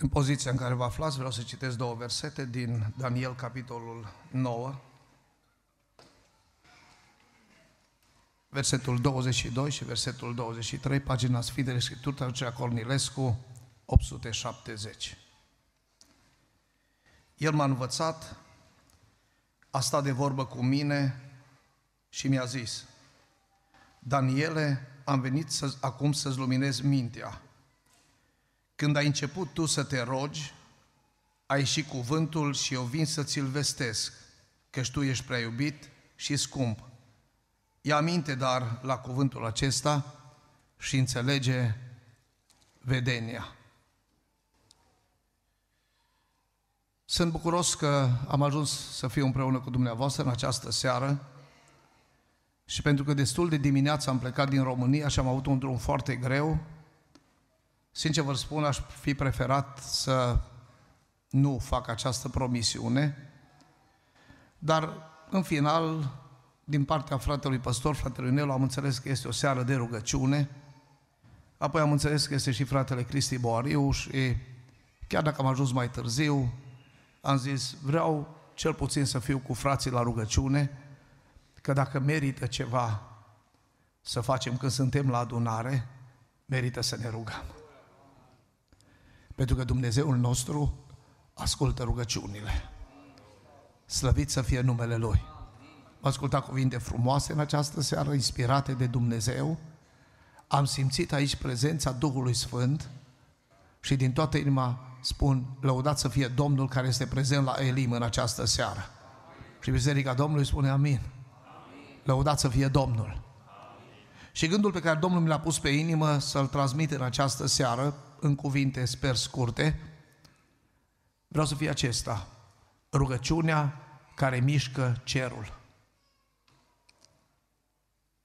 În poziția în care vă aflați, vreau să citesc două versete din Daniel, capitolul 9, versetul 22 și versetul 23, pagina Sfintele Scripturi, traducerea Cornilescu, 870. El m-a învățat, a stat de vorbă cu mine și mi-a zis, Daniele, am venit să, acum să-ți luminez mintea. Când ai început tu să te rogi, ai ieșit cuvântul și eu vin să ți-l vestesc, că tu ești prea iubit și scump. Ia aminte, dar, la cuvântul acesta și înțelege vedenia. Sunt bucuros că am ajuns să fiu împreună cu dumneavoastră în această seară și pentru că destul de dimineață am plecat din România și am avut un drum foarte greu, sincer vă spun, aș fi preferat să nu fac această promisiune, dar în final, din partea fratelui păstor, fratelui Nelu, am înțeles că este o seară de rugăciune, apoi am înțeles că este și fratele Cristi Boariu și chiar dacă am ajuns mai târziu, am zis, vreau cel puțin să fiu cu frații la rugăciune, că dacă merită ceva să facem când suntem la adunare, merită să ne rugăm. Pentru că Dumnezeul nostru ascultă rugăciunile. Slăvit să fie numele Lui. Am ascultat cuvinte frumoase în această seară, inspirate de Dumnezeu. Am simțit aici prezența Duhului Sfânt și din toată inima spun, lăudat să fie Domnul care este prezent la Elim în această seară. Și Biserica Domnului spune amin. Lăudat să fie Domnul. Amin. Și gândul pe care Domnul mi l-a pus pe inimă să-l transmit în această seară, în cuvinte, sper, scurte, vreau să fie acesta. Rugăciunea care mișcă cerul.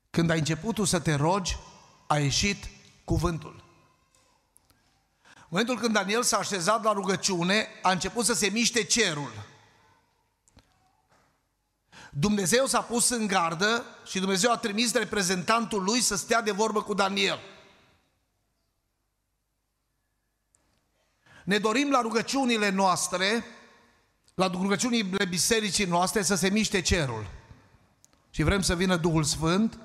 Când ai început tu să te rogi, a ieșit cuvântul. În momentul când Daniel s-a așezat la rugăciune, a început să se miște cerul. Dumnezeu s-a pus în gardă și Dumnezeu a trimis reprezentantul lui să stea de vorbă cu Daniel. Ne dorim la rugăciunile noastre, la rugăciunile bisericii noastre să se miște cerul. Și vrem să vină Duhul Sfânt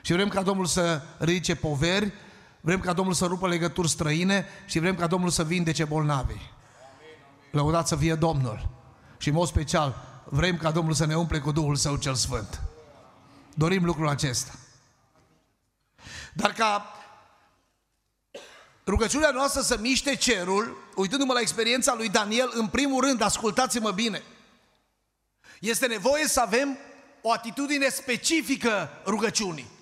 și vrem ca Domnul să ridice poveri, vrem ca Domnul să rupă legături străine și vrem ca Domnul să vindece bolnavii. Lăudați să fie Domnul. Și în mod special, vrem ca Domnul să ne umple cu Duhul Său cel Sfânt. Dorim lucrul acesta. Dar ca rugăciunea noastră să miște cerul, uitându-mă la experiența lui Daniel, în primul rând, ascultați-mă bine, este nevoie să avem o atitudine specifică rugăciunii.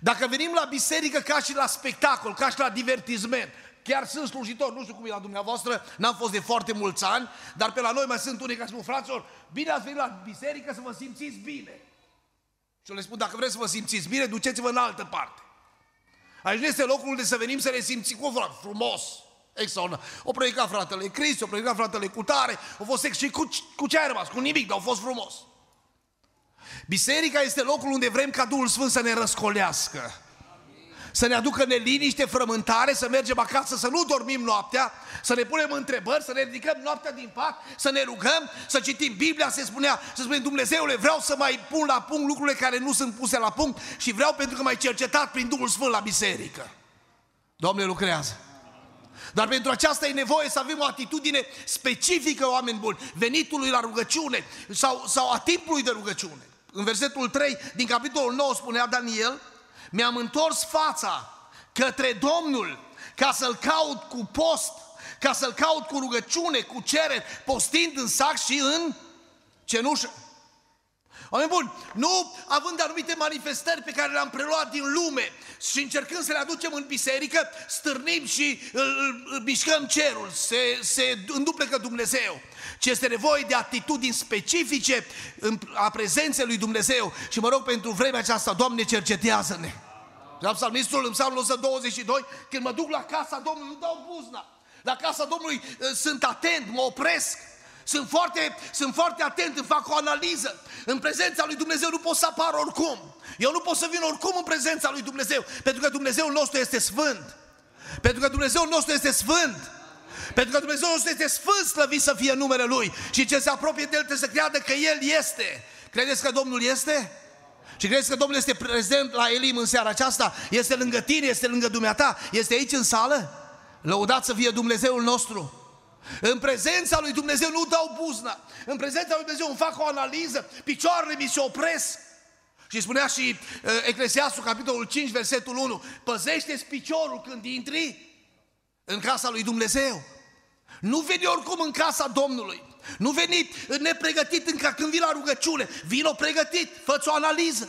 Dacă venim la biserică ca și la spectacol, ca și la divertisment, Chiar sunt slujitor, nu știu cum e la dumneavoastră, n-am fost de foarte mulți ani, dar pe la noi mai sunt unii care spun, fraților, bine ați venit la biserică să vă simțiți bine. Și eu le spun, dacă vreți să vă simțiți bine, duceți-vă în altă parte. Aici nu este locul unde să venim să ne simțim cu frate, frumos, extraordinar. O predica fratele Cristi, o predica fratele Cutare, au fost și cu, cu ce ai rămas? Cu nimic, dar au fost frumos. Biserica este locul unde vrem ca Duhul Sfânt să ne răscolească să ne aducă neliniște, frământare, să mergem acasă, să nu dormim noaptea, să ne punem întrebări, să ne ridicăm noaptea din pat, să ne rugăm, să citim Biblia, se spunea, să spunem, Dumnezeule, vreau să mai pun la punct lucrurile care nu sunt puse la punct și vreau pentru că m-ai cercetat prin Duhul Sfânt la biserică. Doamne lucrează. Dar pentru aceasta e nevoie să avem o atitudine specifică, oameni buni, venitului la rugăciune sau, sau a timpului de rugăciune. În versetul 3 din capitolul 9 spunea Daniel, mi-am întors fața către Domnul ca să-L caut cu post, ca să-L caut cu rugăciune, cu cereri, postind în sac și în cenușă. Oameni buni, nu având anumite manifestări pe care le-am preluat din lume și încercând să le aducem în biserică, stârnim și îl, îl, îl mișcăm cerul, se, se înduplecă Dumnezeu. Ce este nevoie de atitudini specifice în, a prezenței lui Dumnezeu. Și mă rog pentru vremea aceasta, Doamne, cercetează-ne. La psalmistul în psalmul 122, când mă duc la casa Domnului, îmi dau buzna. La casa Domnului uh, sunt atent, mă opresc, sunt foarte, sunt foarte atent, îmi fac o analiză. În prezența lui Dumnezeu nu pot să apar oricum. Eu nu pot să vin oricum în prezența lui Dumnezeu, pentru că Dumnezeul nostru este sfânt. Pentru că Dumnezeu nostru este sfânt. Pentru că Dumnezeu nostru este sfânt, slăvit să fie numele Lui. Și ce se apropie de El trebuie să creadă că El este. Credeți că Domnul este? Și crezi că Domnul este prezent la Elim în seara aceasta? Este lângă tine, este lângă dumneata, este aici în sală? Lăudați să fie Dumnezeul nostru. În prezența lui Dumnezeu nu dau buzna. În prezența lui Dumnezeu îmi fac o analiză, picioarele mi se opresc. Și spunea și uh, Eclesiastul, capitolul 5, versetul 1, păzește-ți piciorul când intri în casa lui Dumnezeu. Nu veni oricum în casa Domnului. Nu veni nepregătit încă când vii la rugăciune. Vino pregătit, fă o analiză.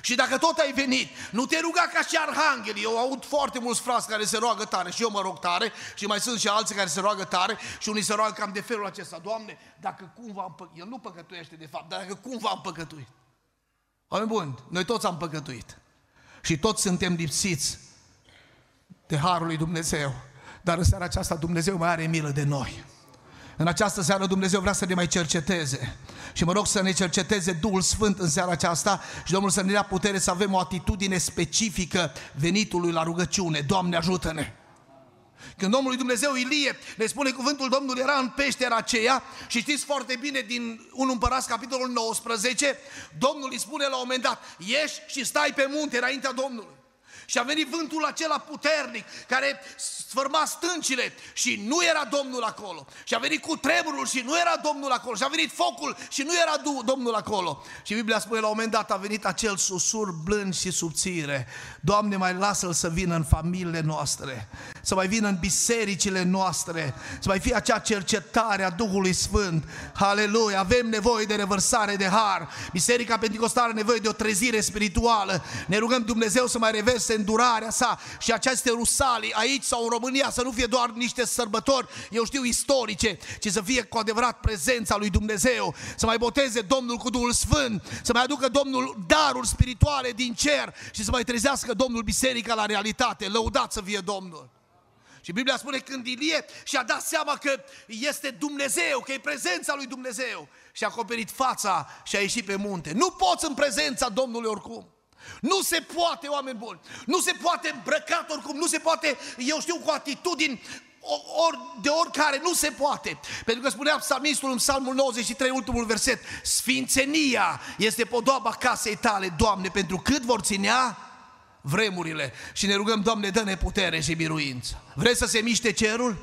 Și dacă tot ai venit, nu te ruga ca și arhanghelii. Eu aud foarte mulți frați care se roagă tare și eu mă rog tare și mai sunt și alții care se roagă tare și unii se roagă cam de felul acesta. Doamne, dacă cumva am păcătuit, el nu păcătuiește de fapt, dar dacă cumva am păcătuit. Oameni buni, noi toți am păcătuit și toți suntem lipsiți de Harul lui Dumnezeu. Dar în seara aceasta Dumnezeu mai are milă de noi. În această seară Dumnezeu vrea să ne mai cerceteze. Și mă rog să ne cerceteze Duhul Sfânt în seara aceasta și Domnul să ne dea putere să avem o atitudine specifică venitului la rugăciune. Doamne ajută-ne! Când Domnul lui Dumnezeu Ilie ne spune cuvântul Domnului era în peștera aceea și știți foarte bine din 1 Împărați capitolul 19, Domnul îi spune la un moment dat, ieși și stai pe munte înaintea Domnului. Și a venit vântul acela puternic care sfârma stâncile și nu era Domnul acolo. Și a venit cu tremurul și nu era Domnul acolo. Și a venit focul și nu era Domnul acolo. Și Biblia spune la un moment dat a venit acel susur blând și subțire. Doamne, mai lasă-l să vină în familiile noastre, să mai vină în bisericile noastre, să mai fie acea cercetare a Duhului Sfânt. Haleluia! Avem nevoie de revărsare de har. Biserica Pentecostală are nevoie de o trezire spirituală. Ne rugăm Dumnezeu să mai reverse îndurarea sa și aceste rusalii aici sau în România să nu fie doar niște sărbători, eu știu, istorice, ci să fie cu adevărat prezența lui Dumnezeu, să mai boteze Domnul cu Duhul Sfânt, să mai aducă Domnul daruri spirituale din cer și să mai trezească Domnul biserica la realitate. Lăudat să fie Domnul! Și Biblia spune când Ilie și-a dat seama că este Dumnezeu, că e prezența lui Dumnezeu și a acoperit fața și a ieșit pe munte. Nu poți în prezența Domnului oricum. Nu se poate, oameni buni. Nu se poate îmbrăcat oricum, nu se poate, eu știu, cu atitudini or, de oricare, nu se poate. Pentru că spunea psalmistul în psalmul 93, ultimul verset, Sfințenia este podoaba casei tale, Doamne, pentru cât vor ținea vremurile. Și ne rugăm, Doamne, dă-ne putere și biruință. Vreți să se miște cerul?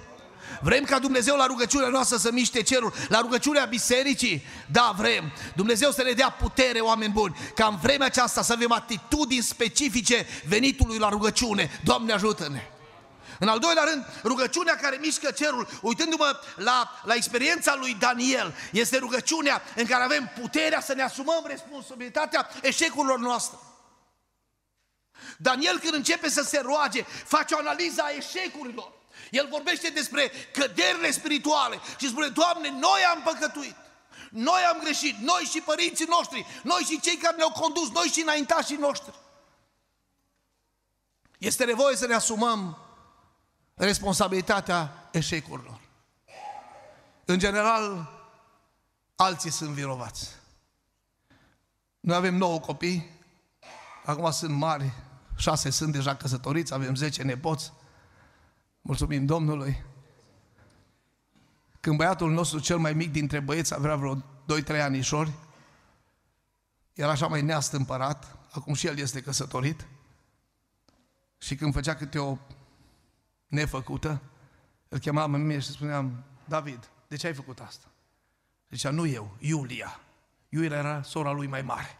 Vrem ca Dumnezeu la rugăciunea noastră să miște cerul, la rugăciunea bisericii? Da, vrem. Dumnezeu să ne dea putere, oameni buni, ca în vremea aceasta să avem atitudini specifice venitului la rugăciune. Doamne ajută-ne! În al doilea rând, rugăciunea care mișcă cerul, uitându-mă la, la experiența lui Daniel, este rugăciunea în care avem puterea să ne asumăm responsabilitatea eșecurilor noastre. Daniel când începe să se roage, face o analiză a eșecurilor. El vorbește despre căderile spirituale și spune, Doamne, noi am păcătuit. Noi am greșit, noi și părinții noștri, noi și cei care ne-au condus, noi și înaintașii noștri. Este nevoie să ne asumăm responsabilitatea eșecurilor. În general, alții sunt vinovați. Noi avem nouă copii, acum sunt mari, șase sunt deja căsătoriți, avem zece nepoți. Mulțumim Domnului. Când băiatul nostru cel mai mic dintre băieți avea vreo 2-3 anișori, era așa mai neastâmpărat, acum și el este căsătorit, și când făcea câte o nefăcută, îl chemam în mine și spuneam, David, de ce ai făcut asta? Zicea, nu eu, Iulia. Iulia era sora lui mai mare.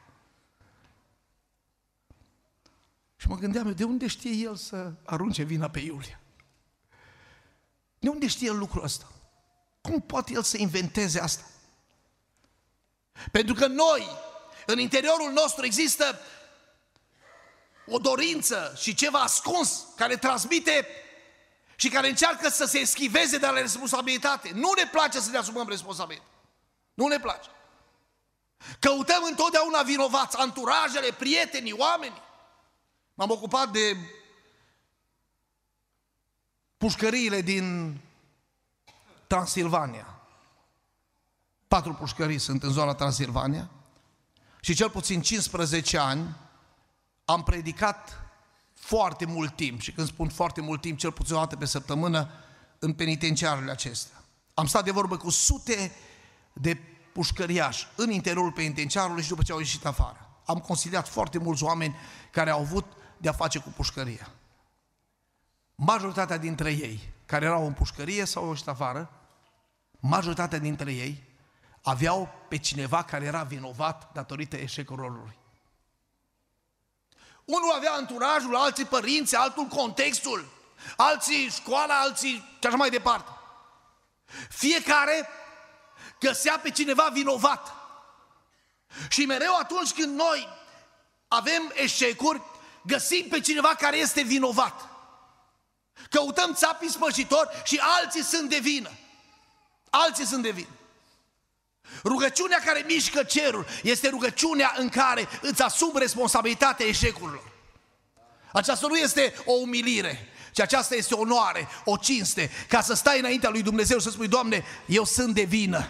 Și mă gândeam, de unde știe el să arunce vina pe Iulia? De unde știe el lucrul ăsta? Cum poate el să inventeze asta? Pentru că noi, în interiorul nostru există o dorință și ceva ascuns care transmite și care încearcă să se eschiveze de la responsabilitate. Nu ne place să ne asumăm responsabilitate. Nu ne place. Căutăm întotdeauna vinovați, anturajele, prietenii, oamenii. M-am ocupat de pușcăriile din Transilvania. Patru pușcării sunt în zona Transilvania și cel puțin 15 ani am predicat foarte mult timp, și când spun foarte mult timp, cel puțin o dată pe săptămână, în penitenciarele acestea. Am stat de vorbă cu sute de pușcăriași în interiorul penitenciarului și după ce au ieșit afară. Am consiliat foarte mulți oameni care au avut de-a face cu pușcăria. Majoritatea dintre ei, care erau în pușcărie sau au ieșit afară, majoritatea dintre ei aveau pe cineva care era vinovat datorită eșecurilor lui. Unul avea anturajul, alții părinți, altul contextul, alții școala, alții și așa mai departe. Fiecare găsea pe cineva vinovat. Și mereu atunci când noi avem eșecuri, găsim pe cineva care este vinovat. Căutăm țapii spășitori și alții sunt de vină. Alții sunt de vină. Rugăciunea care mișcă cerul este rugăciunea în care îți asumi responsabilitatea eșecurilor. Aceasta nu este o umilire, ci aceasta este o onoare, o cinste, ca să stai înaintea lui Dumnezeu și să spui, Doamne, eu sunt de vină.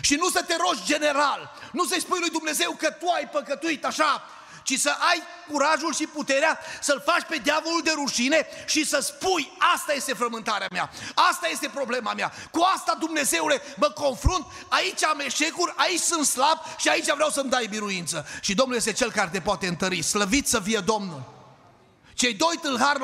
Și nu să te rogi general, nu să-i spui lui Dumnezeu că tu ai păcătuit așa, ci să ai curajul și puterea să-l faci pe diavolul de rușine și să spui, asta este frământarea mea, asta este problema mea, cu asta Dumnezeule mă confrunt, aici am eșecuri, aici sunt slab și aici vreau să-mi dai biruință. Și Domnul este cel care te poate întări, slăvit să fie Domnul. Cei doi tâlhari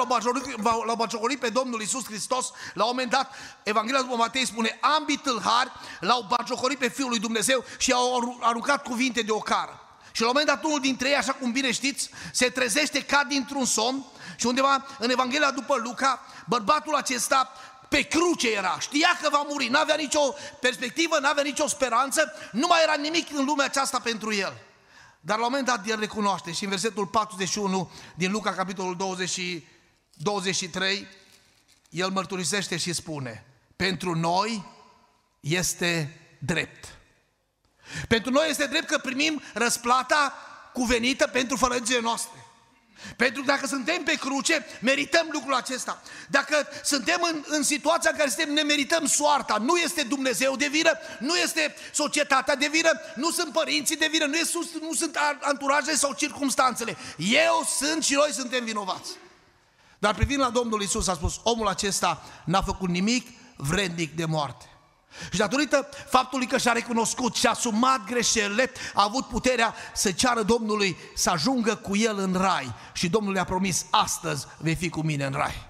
l-au bajocorit pe Domnul Isus Hristos. La un moment dat, Evanghelia după Matei spune, ambii tâlhari l-au bajocorit pe Fiul lui Dumnezeu și au aruncat cuvinte de ocară. Și la un moment dat unul dintre ei, așa cum bine știți, se trezește ca dintr-un somn și undeva în Evanghelia după Luca, bărbatul acesta pe cruce era, știa că va muri, n-avea nicio perspectivă, n-avea nicio speranță, nu mai era nimic în lumea aceasta pentru el. Dar la un moment dat el recunoaște și în versetul 41 din Luca, capitolul 20, 23, el mărturisește și spune, pentru noi este drept. Pentru noi este drept că primim răsplata cuvenită pentru fărăgile noastre. Pentru că dacă suntem pe cruce, merităm lucrul acesta. Dacă suntem în, în situația în care suntem, ne merităm soarta. Nu este Dumnezeu de vină, nu este societatea de vină, nu sunt părinții de vină, nu, este, nu sunt anturajele sau circumstanțele. Eu sunt și noi suntem vinovați. Dar privind la Domnul Isus a spus, omul acesta n-a făcut nimic vrednic de moarte. Și datorită faptului că și-a recunoscut și-a asumat greșelile, a avut puterea să ceară Domnului să ajungă cu el în rai. Și Domnul i-a promis, astăzi vei fi cu mine în rai.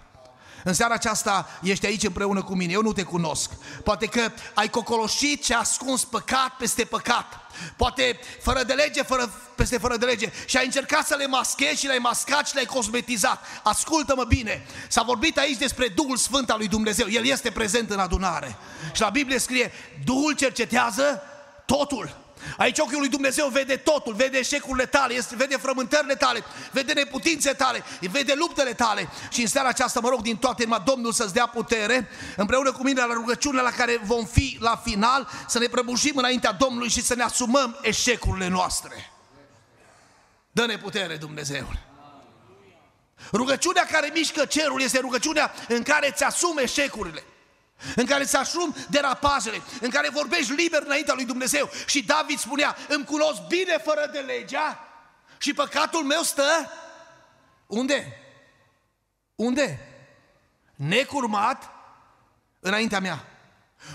În seara aceasta ești aici împreună cu mine, eu nu te cunosc. Poate că ai cocoloșit și ascuns păcat peste păcat. Poate fără de lege, fără, peste fără de lege. Și ai încercat să le maschezi și le-ai mascat și le-ai cosmetizat. Ascultă-mă bine, s-a vorbit aici despre Duhul Sfânt al lui Dumnezeu. El este prezent în adunare. Și la Biblie scrie, Duhul cercetează totul. Aici ochiul lui Dumnezeu vede totul, vede eșecurile tale, vede frământările tale, vede neputințe tale, vede luptele tale. Și în seara aceasta mă rog din toată inima Domnul să-ți dea putere, împreună cu mine la rugăciunile la care vom fi la final, să ne prăbușim înaintea Domnului și să ne asumăm eșecurile noastre. Dă-ne putere, Dumnezeule. Rugăciunea care mișcă cerul este rugăciunea în care îți asumi eșecurile în care se asum derapajele, în care vorbești liber înaintea lui Dumnezeu. Și David spunea, îmi cunosc bine fără de legea și păcatul meu stă unde? Unde? Necurmat înaintea mea.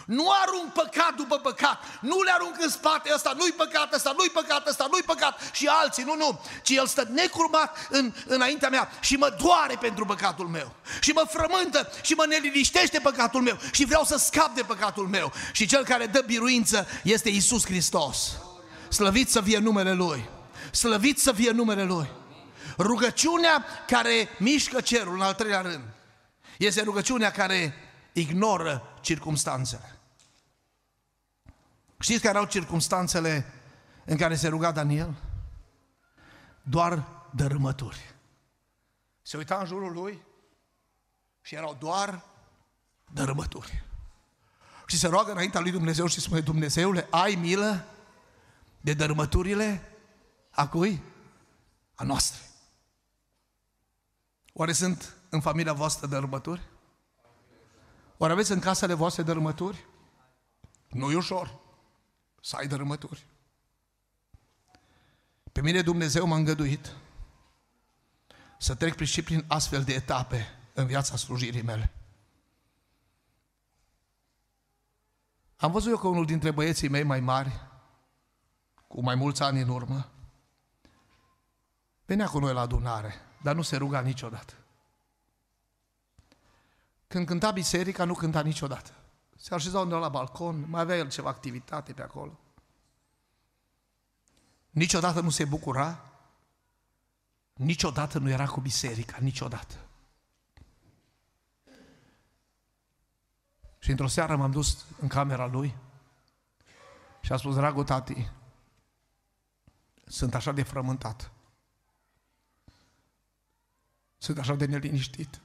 Nu arunc păcat după păcat, nu le arunc în spate ăsta, nu-i păcat ăsta, nu-i păcat ăsta, nu-i păcat. Și alții, nu, nu, ci el stă necurmat în, înaintea mea și mă doare pentru păcatul meu. Și mă frământă și mă neliniștește păcatul meu. Și vreau să scap de păcatul meu. Și cel care dă biruință este Isus Hristos. Slăvit să fie numele Lui, slăvit să fie numele Lui. Rugăciunea care mișcă cerul în al treilea rând este rugăciunea care ignoră circumstanțele. Știți care erau circumstanțele în care se ruga Daniel? Doar dărâmături. Se uita în jurul lui și erau doar dărâmături. Și se roagă înaintea lui Dumnezeu și spune, Dumnezeule, ai milă de dărâmăturile a cui? A noastre. Oare sunt în familia voastră dărâmături? Oare aveți în casele voastre dărâmături? Nu e ușor să ai dărâmături. Pe mine Dumnezeu m-a îngăduit să trec și prin astfel de etape în viața slujirii mele. Am văzut eu că unul dintre băieții mei mai mari, cu mai mulți ani în urmă, venea cu noi la adunare, dar nu se ruga niciodată. Când cânta biserica, nu cânta niciodată. Se așeza undeva la balcon, mai avea el ceva activitate pe acolo. Niciodată nu se bucura, niciodată nu era cu biserica, niciodată. Și într-o seară m-am dus în camera lui și a spus, dragul tati, sunt așa de frământat. Sunt așa de neliniștit.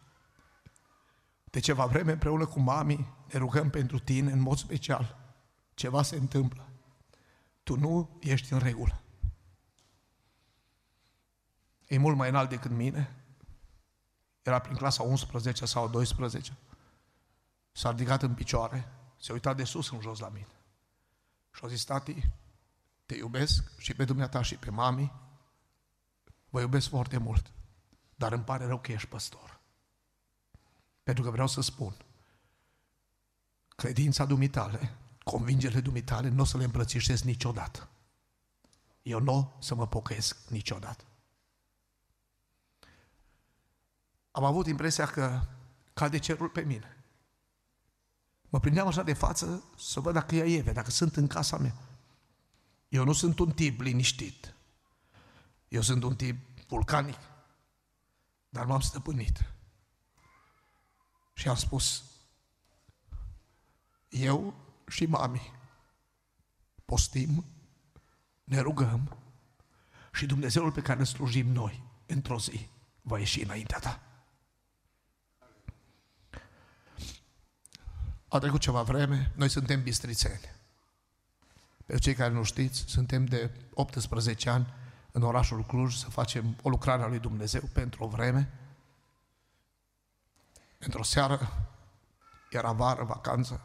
De ceva vreme împreună cu mami ne rugăm pentru tine în mod special. Ceva se întâmplă. Tu nu ești în regulă. E mult mai înalt decât mine. Era prin clasa 11 sau 12. S-a ridicat în picioare, s-a uitat de sus în jos la mine. Și a zis, tati, te iubesc și pe dumneata și pe mami, vă iubesc foarte mult, dar îmi pare rău că ești păstor. Pentru că vreau să spun, credința dumitale, convingerile dumitale, nu o să le îmbrățișez niciodată. Eu nu o să mă pocăiesc niciodată. Am avut impresia că cade cerul pe mine. Mă prindeam așa de față să văd dacă ea Eve, dacă sunt în casa mea. Eu nu sunt un tip liniștit. Eu sunt un tip vulcanic. Dar m-am stăpânit. Și am spus, eu și mami postim, ne rugăm și Dumnezeul pe care îl slujim noi într-o zi va ieși înaintea ta. A trecut ceva vreme, noi suntem bistrițeni. Pe cei care nu știți, suntem de 18 ani în orașul Cluj să facem o lucrare a lui Dumnezeu pentru o vreme. Într-o seară, era vară, vacanță,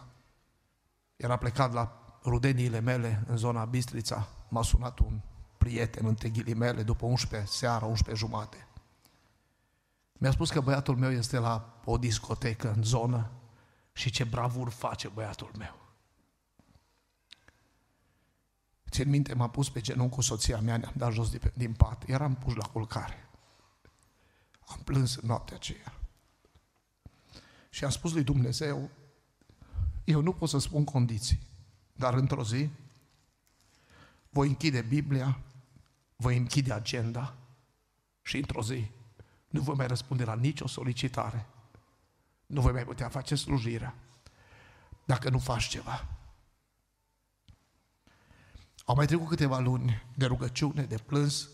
era plecat la rudeniile mele în zona Bistrița, m-a sunat un prieten între ghilimele după 11 seara, 11 jumate. Mi-a spus că băiatul meu este la o discotecă în zonă și ce bravur face băiatul meu. Țin minte, m-am pus pe genunchi cu soția mea, ne-am dat jos din, din pat, eram pus la culcare. Am plâns în noaptea aceea. Și am spus lui Dumnezeu, eu nu pot să spun condiții, dar într-o zi voi închide Biblia, voi închide agenda și într-o zi nu voi mai răspunde la nicio solicitare nu voi mai putea face slujirea dacă nu faci ceva. Au mai trecut câteva luni de rugăciune, de plâns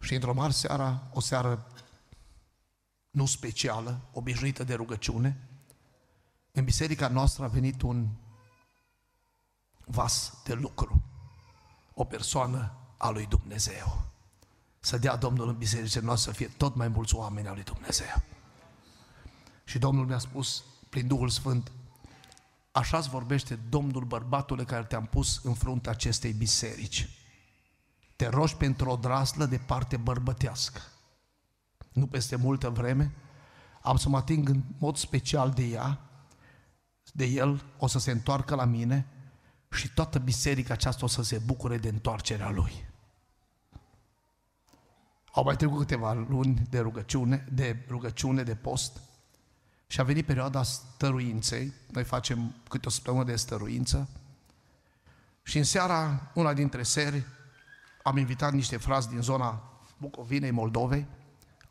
și într-o mare seara, o seară nu specială, obișnuită de rugăciune, în biserica noastră a venit un vas de lucru, o persoană a lui Dumnezeu să dea Domnul în bisericile noastre să fie tot mai mulți oameni al lui Dumnezeu. Și Domnul mi-a spus, prin Duhul Sfânt, așa îți vorbește Domnul bărbatule care te-am pus în fruntea acestei biserici. Te rogi pentru o draslă de parte bărbătească. Nu peste multă vreme, am să mă ating în mod special de ea, de el, o să se întoarcă la mine și toată biserica aceasta o să se bucure de întoarcerea lui. Au mai trecut câteva luni de rugăciune, de rugăciune, de post și a venit perioada stăruinței. Noi facem câte o săptămână de stăruință și în seara, una dintre seri, am invitat niște frați din zona Bucovinei, Moldovei,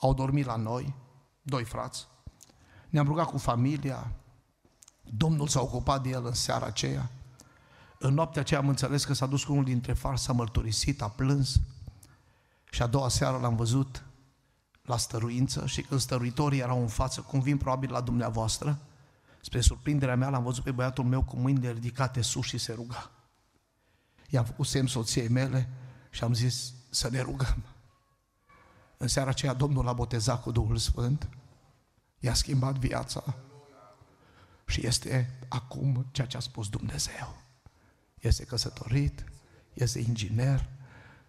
au dormit la noi, doi frați. Ne-am rugat cu familia, Domnul s-a ocupat de el în seara aceea. În noaptea aceea am înțeles că s-a dus cu unul dintre fari, s-a mărturisit, a plâns, și a doua seară l-am văzut la stăruință și când stăruitorii erau în față, cum vin probabil la dumneavoastră, spre surprinderea mea l-am văzut pe băiatul meu cu mâinile ridicate sus și se ruga. I-am făcut semn soției mele și am zis să ne rugăm. În seara aceea Domnul l-a botezat cu Duhul Sfânt, i-a schimbat viața și este acum ceea ce a spus Dumnezeu. Este căsătorit, este inginer,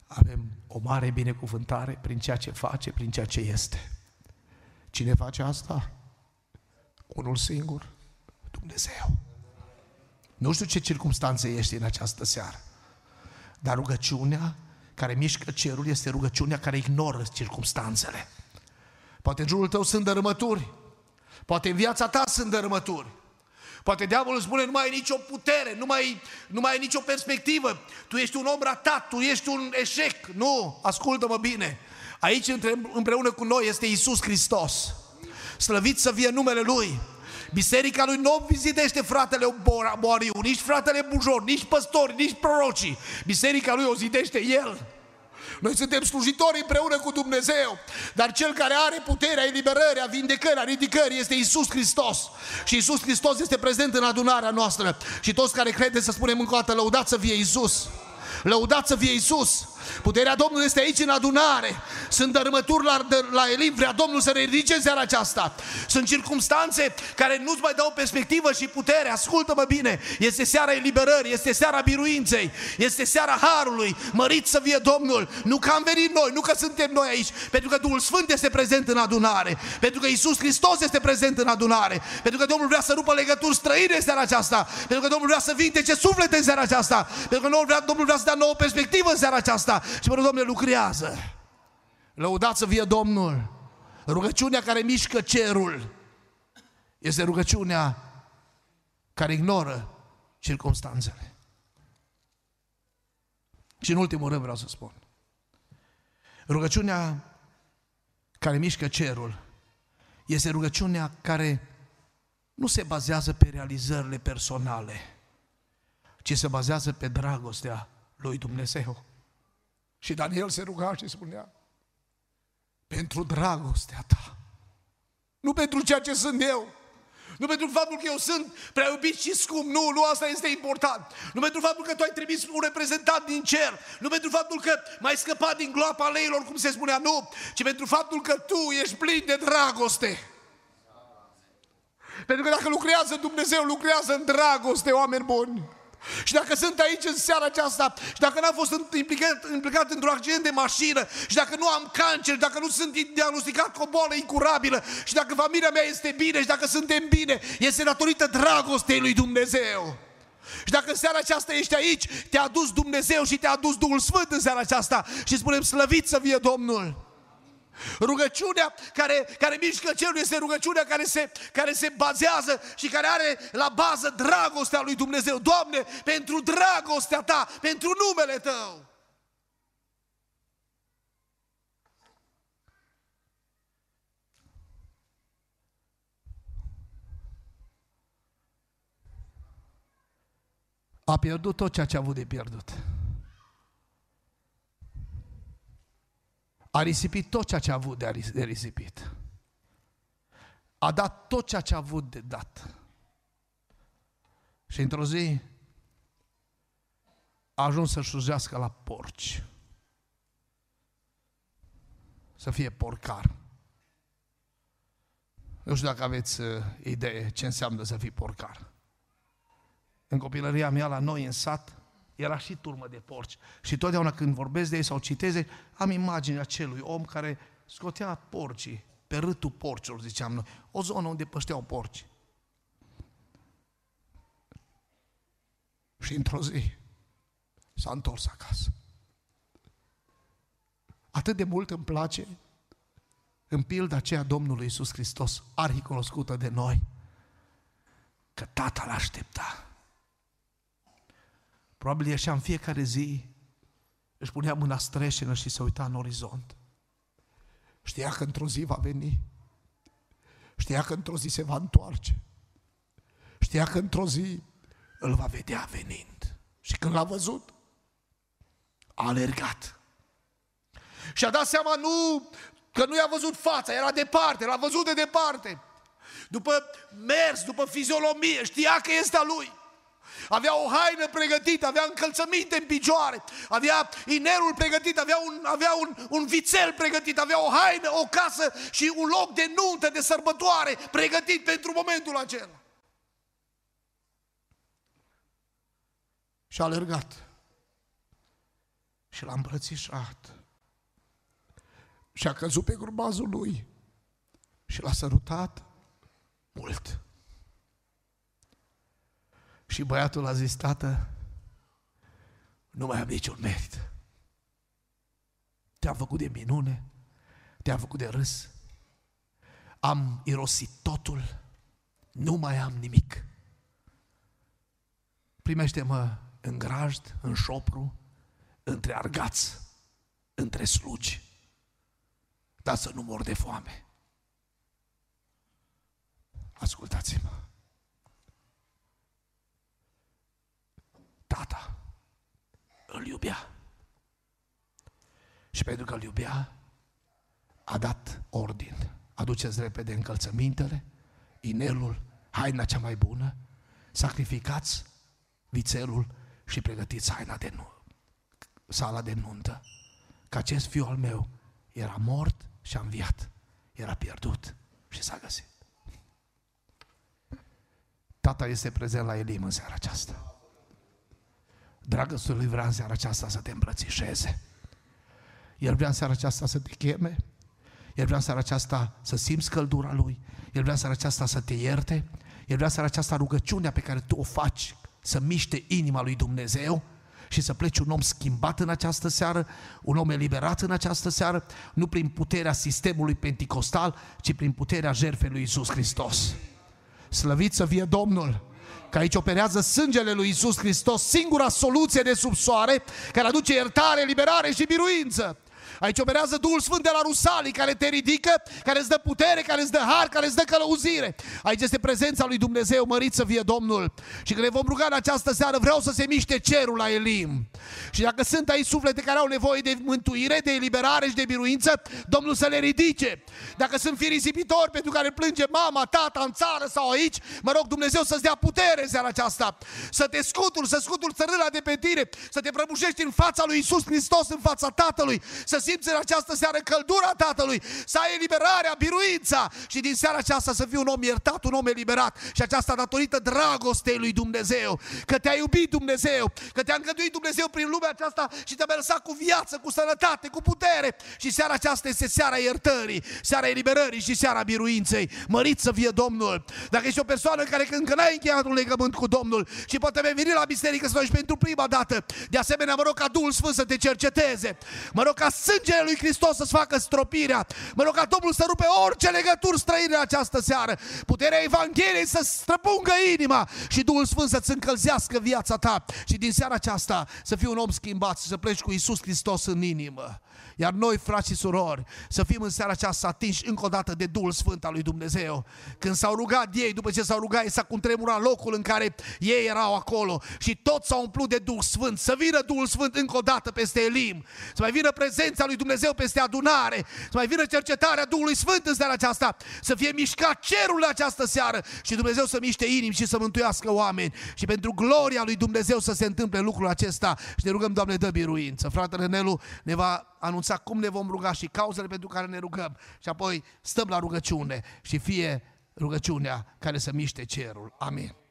avem o mare binecuvântare prin ceea ce face, prin ceea ce este. Cine face asta? Unul singur, Dumnezeu. Nu știu ce circunstanțe ești în această seară, dar rugăciunea care mișcă cerul este rugăciunea care ignoră circunstanțele. Poate în jurul tău sunt dărâmături, poate în viața ta sunt dărâmături, Poate diavolul spune, nu mai ai nicio putere, nu mai, nu mai ai nicio perspectivă, tu ești un om ratat, tu ești un eșec. Nu, ascultă-mă bine. Aici împreună cu noi este Isus Hristos. Slăvit să fie numele Lui. Biserica lui nu vizitește fratele Boariu, nici fratele Bujor, nici păstori, nici prorocii. Biserica lui o zidește El. Noi suntem slujitori împreună cu Dumnezeu, dar cel care are puterea eliberării, a vindecării, a ridicării este Isus Hristos. Și Isus Hristos este prezent în adunarea noastră. Și toți care credeți să spunem încă o dată, lăudați să fie Isus. Lăudați să fie Isus. Puterea Domnului este aici în adunare. Sunt dărâmături la, la Elim, vrea Domnul să ridice în seara aceasta. Sunt circumstanțe care nu-ți mai dau perspectivă și putere. Ascultă-mă bine, este seara eliberării, este seara biruinței, este seara Harului. Mărit să fie Domnul. Nu că am venit noi, nu că suntem noi aici, pentru că Duhul Sfânt este prezent în adunare, pentru că Isus Hristos este prezent în adunare, pentru că Domnul vrea să rupă legături străine în seara aceasta, pentru că Domnul vrea să vindece suflete în seara aceasta, pentru că Domnul vrea, Domnul vrea să dea nouă perspectivă în seara aceasta asta și mă rog, Domnule, lucrează. Lăudați să fie Domnul. Rugăciunea care mișcă cerul este rugăciunea care ignoră circumstanțele. Și în ultimul rând vreau să spun. Rugăciunea care mișcă cerul este rugăciunea care nu se bazează pe realizările personale, ci se bazează pe dragostea lui Dumnezeu. Și Daniel se ruga și spunea, pentru dragostea ta, nu pentru ceea ce sunt eu, nu pentru faptul că eu sunt prea iubit și scump, nu, nu asta este important. Nu pentru faptul că tu ai trimis un reprezentant din cer, nu pentru faptul că m-ai scăpat din gloapa leilor, cum se spunea, nu, ci pentru faptul că tu ești plin de dragoste. Pentru că dacă lucrează Dumnezeu, lucrează în dragoste, oameni buni. Și dacă sunt aici în seara aceasta și dacă n-am fost implicat, implicat într-un accident de mașină și dacă nu am cancer, dacă nu sunt diagnosticat cu o boală incurabilă și dacă familia mea este bine și dacă suntem bine, este datorită dragostei lui Dumnezeu. Și dacă în seara aceasta ești aici, te-a dus Dumnezeu și te-a dus Duhul Sfânt în seara aceasta și spunem slăvit să fie Domnul. Rugăciunea care, care mișcă cerul este rugăciunea care se, care se bazează și care are la bază dragostea lui Dumnezeu. Doamne, pentru dragostea Ta, pentru numele Tău. A pierdut tot ceea ce a avut de pierdut. A risipit tot ceea ce a avut de risipit. A dat tot ceea ce a avut de dat. Și într-o zi a ajuns să slujească la porci. Să fie porcar. Nu știu dacă aveți uh, idee ce înseamnă să fii porcar. În copilăria mea la noi în sat, era și turmă de porci. Și totdeauna când vorbesc de ei sau citeze, am imaginea acelui om care scotea porcii, pe râtul porcilor, ziceam noi, o zonă unde pășteau porci. Și într-o zi s-a întors acasă. Atât de mult îmi place în pilda aceea Domnului Iisus Hristos, arhicunoscută de noi, că Tatăl aștepta Probabil ieșea în fiecare zi, își punea mâna streșină și se uita în orizont. Știa că într-o zi va veni. Știa că într-o zi se va întoarce. Știa că într-o zi îl va vedea venind. Și când l-a văzut, a alergat. Și a dat seama nu că nu i-a văzut fața, era departe, l-a văzut de departe. După mers, după fiziolomie, știa că este a lui avea o haină pregătită, avea încălțăminte în picioare, avea inerul pregătit, avea un, avea un, un vițel pregătit, avea o haină, o casă și un loc de nuntă, de sărbătoare pregătit pentru momentul acela. Și a alergat. și l-a îmbrățișat. Și a căzut pe grubazul lui și l-a sărutat mult. Și băiatul a zis, tată, nu mai am niciun merit. Te-am făcut de minune, te-am făcut de râs, am irosit totul, nu mai am nimic. Primește-mă în grajd, în șopru, între argați, între slugi, dar să nu mor de foame. Ascultați-mă. Tata îl iubea. Și pentru că îl iubea, a dat ordin. Aduceți repede încălțămintele, inelul, haina cea mai bună, sacrificați vițelul și pregătiți haina de nu, sala de nuntă. Că acest fiu al meu era mort și a înviat. Era pierdut și s-a găsit. Tata este prezent la Elim în seara aceasta. Dragă lui vrea în seara aceasta să te îmbrățișeze. El vrea în seara aceasta să te cheme. El vrea în seara aceasta să simți căldura Lui. El vrea în seara aceasta să te ierte. El vrea în seara aceasta rugăciunea pe care tu o faci să miște inima lui Dumnezeu și să pleci un om schimbat în această seară, un om eliberat în această seară, nu prin puterea sistemului penticostal, ci prin puterea jertfei lui Isus Hristos. Slăvit să fie Domnul! Că aici operează sângele lui Isus Hristos, singura soluție de sub soare care aduce iertare, liberare și biruință. Aici operează Duhul Sfânt de la Rusalii care te ridică, care îți dă putere, care îți dă har, care îți dă călăuzire. Aici este prezența lui Dumnezeu, mărit să fie Domnul. Și când ne vom ruga în această seară, vreau să se miște cerul la Elim. Și dacă sunt aici suflete care au nevoie de mântuire, de eliberare și de biruință, Domnul să le ridice. Dacă sunt fii risipitori pentru care plânge mama, tata în țară sau aici, mă rog Dumnezeu să-ți dea putere în seara aceasta. Să te scutul, să scutul țărâna de pe tine, să te prăbușești în fața lui Isus Hristos, în fața Tatălui, să simți în această seară căldura Tatălui, să ai eliberarea, biruința și din seara aceasta să fii un om iertat, un om eliberat și aceasta datorită dragostei lui Dumnezeu, că te-a iubit Dumnezeu, că te-a îngăduit Dumnezeu prin lumea aceasta și te-a lăsat cu viață, cu sănătate, cu putere și seara aceasta este seara iertării, seara eliberării și seara biruinței. Mărit să fie Domnul! Dacă ești o persoană care încă n-ai încheiat un legământ cu Domnul și poate vei veni la biserică să pentru prima dată, de asemenea mă rog ca Duhul Sfânt să te cerceteze, mă rog ca sângele lui Hristos să-ți facă stropirea. Mă rog ca Domnul să rupe orice legături străine în această seară. Puterea Evangheliei să străpungă inima și Duhul Sfânt să-ți încălzească viața ta. Și din seara aceasta să fii un om schimbat și să pleci cu Isus Hristos în inimă. Iar noi, frați și surori, să fim în seara aceasta atinși încă o dată de Duhul Sfânt al lui Dumnezeu. Când s-au rugat ei, după ce s-au rugat, s-a cuntremurat locul în care ei erau acolo și toți s-au umplut de Duh Sfânt. Să vină Duhul Sfânt încă o dată peste Elim, să mai vină prezența lui Dumnezeu peste adunare, să mai vină cercetarea Duhului Sfânt în seara aceasta, să fie mișcat cerul în această seară și Dumnezeu să miște inimi și să mântuiască oameni. Și pentru gloria lui Dumnezeu să se întâmple lucrul acesta și ne rugăm, Doamne, dă biruință. Fratele Nelu ne va anunța cum ne vom ruga și cauzele pentru care ne rugăm și apoi stăm la rugăciune și fie rugăciunea care să miște cerul. Amin.